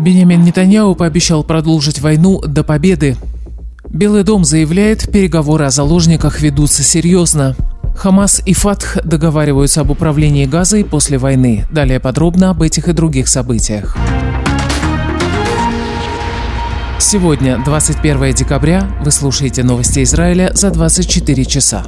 Бенjamin Нетаньяу пообещал продолжить войну до победы. Белый дом заявляет, переговоры о заложниках ведутся серьезно. Хамас и Фатх договариваются об управлении Газой после войны. Далее подробно об этих и других событиях. Сегодня, 21 декабря, вы слушаете новости Израиля за 24 часа.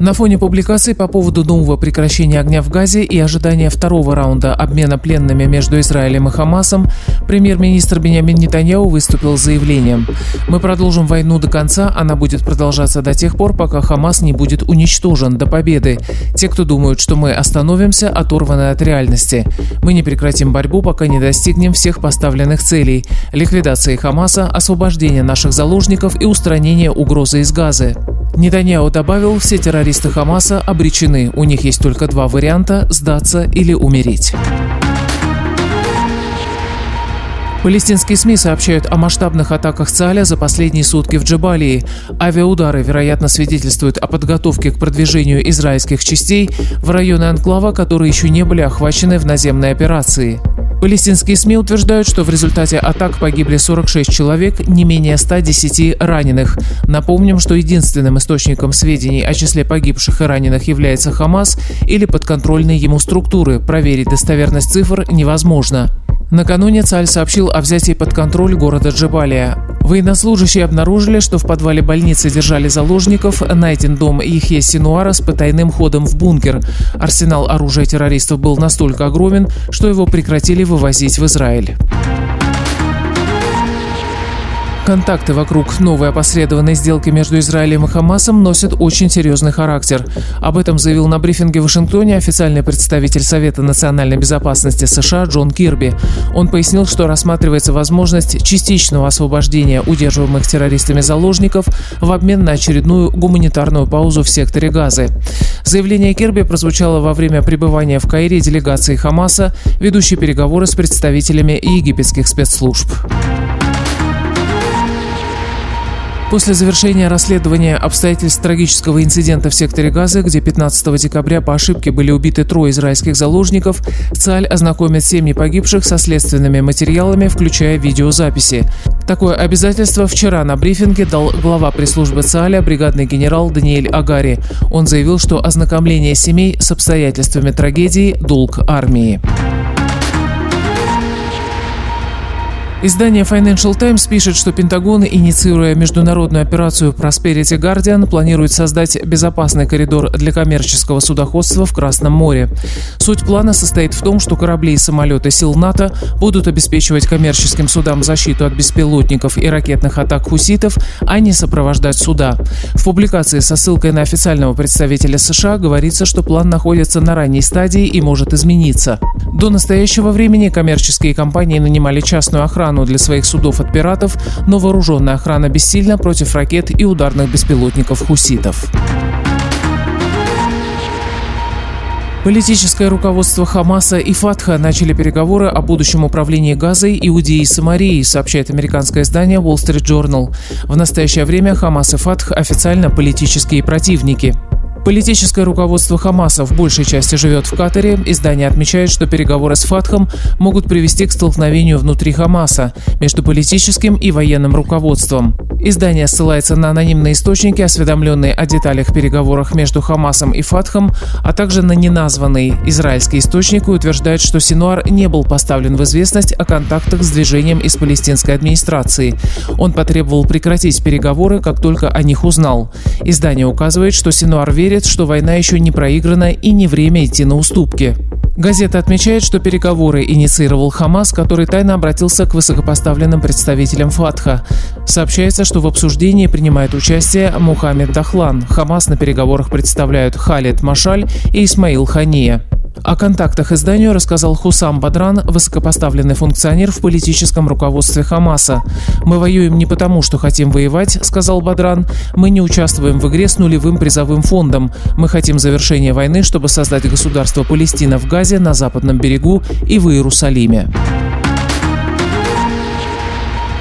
На фоне публикаций по поводу нового прекращения огня в Газе и ожидания второго раунда обмена пленными между Израилем и Хамасом, премьер-министр Бенямин Нетаньяу выступил с заявлением «Мы продолжим войну до конца, она будет продолжаться до тех пор, пока Хамас не будет уничтожен до победы. Те, кто думают, что мы остановимся, оторваны от реальности. Мы не прекратим борьбу, пока не достигнем всех поставленных целей – ликвидации Хамаса, освобождения наших заложников и устранения угрозы из Газы». Нетаньяу добавил, все террористы Хамаса обречены, у них есть только два варианта – сдаться или умереть. Палестинские СМИ сообщают о масштабных атаках ЦАЛЯ за последние сутки в Джабалии. Авиаудары, вероятно, свидетельствуют о подготовке к продвижению израильских частей в районы анклава, которые еще не были охвачены в наземной операции. Палестинские СМИ утверждают, что в результате атак погибли 46 человек, не менее 110 раненых. Напомним, что единственным источником сведений о числе погибших и раненых является Хамас или подконтрольные ему структуры. Проверить достоверность цифр невозможно. Накануне Цаль сообщил о взятии под контроль города Джебалия. Военнослужащие обнаружили, что в подвале больницы держали заложников, найден дом Ихе Синуара с потайным ходом в бункер. Арсенал оружия террористов был настолько огромен, что его прекратили вывозить в Израиль. Контакты вокруг новой опосредованной сделки между Израилем и Хамасом носят очень серьезный характер. Об этом заявил на брифинге в Вашингтоне официальный представитель Совета национальной безопасности США Джон Кирби. Он пояснил, что рассматривается возможность частичного освобождения удерживаемых террористами заложников в обмен на очередную гуманитарную паузу в секторе Газы. Заявление Кирби прозвучало во время пребывания в Каире делегации Хамаса, ведущей переговоры с представителями египетских спецслужб. После завершения расследования обстоятельств трагического инцидента в секторе Газа, где 15 декабря по ошибке были убиты трое израильских заложников, ЦАЛЬ ознакомит семьи погибших со следственными материалами, включая видеозаписи. Такое обязательство вчера на брифинге дал глава пресс-службы ЦАЛЯ бригадный генерал Даниэль Агари. Он заявил, что ознакомление семей с обстоятельствами трагедии – долг армии. Издание Financial Times пишет, что Пентагон, инициируя международную операцию Prosperity Guardian, планирует создать безопасный коридор для коммерческого судоходства в Красном море. Суть плана состоит в том, что корабли и самолеты сил НАТО будут обеспечивать коммерческим судам защиту от беспилотников и ракетных атак хуситов, а не сопровождать суда. В публикации со ссылкой на официального представителя США говорится, что план находится на ранней стадии и может измениться. До настоящего времени коммерческие компании нанимали частную охрану охрану для своих судов от пиратов, но вооруженная охрана бессильна против ракет и ударных беспилотников хуситов. Политическое руководство Хамаса и Фатха начали переговоры о будущем управлении Газой, Иудеей и Самарией, сообщает американское издание Wall Street Journal. В настоящее время Хамас и Фатх официально политические противники. Политическое руководство Хамаса в большей части живет в Катаре. Издание отмечает, что переговоры с Фатхом могут привести к столкновению внутри Хамаса между политическим и военным руководством. Издание ссылается на анонимные источники, осведомленные о деталях переговорах между Хамасом и Фатхом, а также на неназванный израильский источник и утверждает, что Синуар не был поставлен в известность о контактах с движением из палестинской администрации. Он потребовал прекратить переговоры, как только о них узнал. Издание указывает, что Синуар верит, верит, что война еще не проиграна и не время идти на уступки. Газета отмечает, что переговоры инициировал Хамас, который тайно обратился к высокопоставленным представителям Фатха. Сообщается, что в обсуждении принимает участие Мухаммед Дахлан. Хамас на переговорах представляют Халид Машаль и Исмаил Хания. О контактах изданию рассказал Хусам Бадран, высокопоставленный функционер в политическом руководстве Хамаса. «Мы воюем не потому, что хотим воевать», — сказал Бадран. «Мы не участвуем в игре с нулевым призовым фондом. Мы хотим завершения войны, чтобы создать государство Палестина в Газе, на Западном берегу и в Иерусалиме».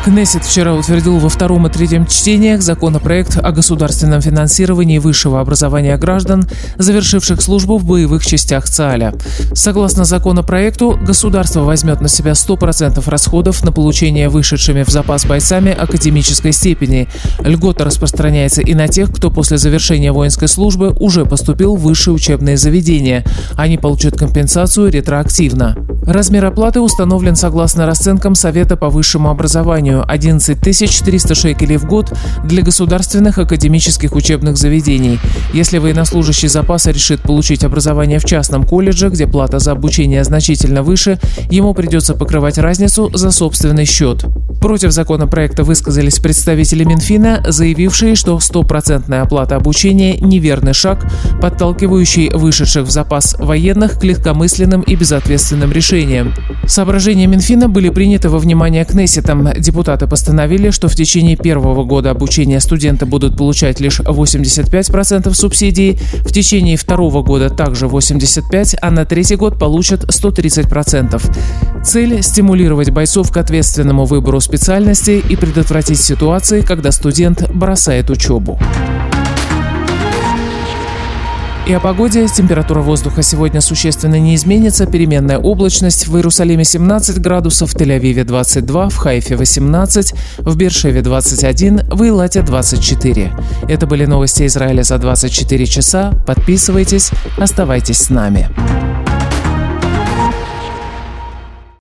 Кнессет вчера утвердил во втором и третьем чтениях законопроект о государственном финансировании высшего образования граждан, завершивших службу в боевых частях ЦАля. Согласно законопроекту, государство возьмет на себя 100% расходов на получение вышедшими в запас бойцами академической степени. Льгота распространяется и на тех, кто после завершения воинской службы уже поступил в высшие учебные заведения. Они получат компенсацию ретроактивно. Размер оплаты установлен согласно расценкам Совета по высшему образованию – 11 300 шекелей в год для государственных академических учебных заведений. Если военнослужащий запаса решит получить образование в частном колледже, где плата за обучение значительно выше, ему придется покрывать разницу за собственный счет. Против законопроекта высказались представители Минфина, заявившие, что стопроцентная оплата обучения – неверный шаг, подталкивающий вышедших в запас военных к легкомысленным и безответственным решениям. Соображения Минфина были приняты во внимание Кнессетом. Депутаты постановили, что в течение первого года обучения студенты будут получать лишь 85% субсидий, в течение второго года также 85%, а на третий год получат 130%. Цель – стимулировать бойцов к ответственному выбору специальности и предотвратить ситуации, когда студент бросает учебу. И о погоде. Температура воздуха сегодня существенно не изменится. Переменная облачность. В Иерусалиме 17 градусов, в Тель-Авиве 22, в Хайфе 18, в Бершеве 21, в Илате 24. Это были новости Израиля за 24 часа. Подписывайтесь, оставайтесь с нами.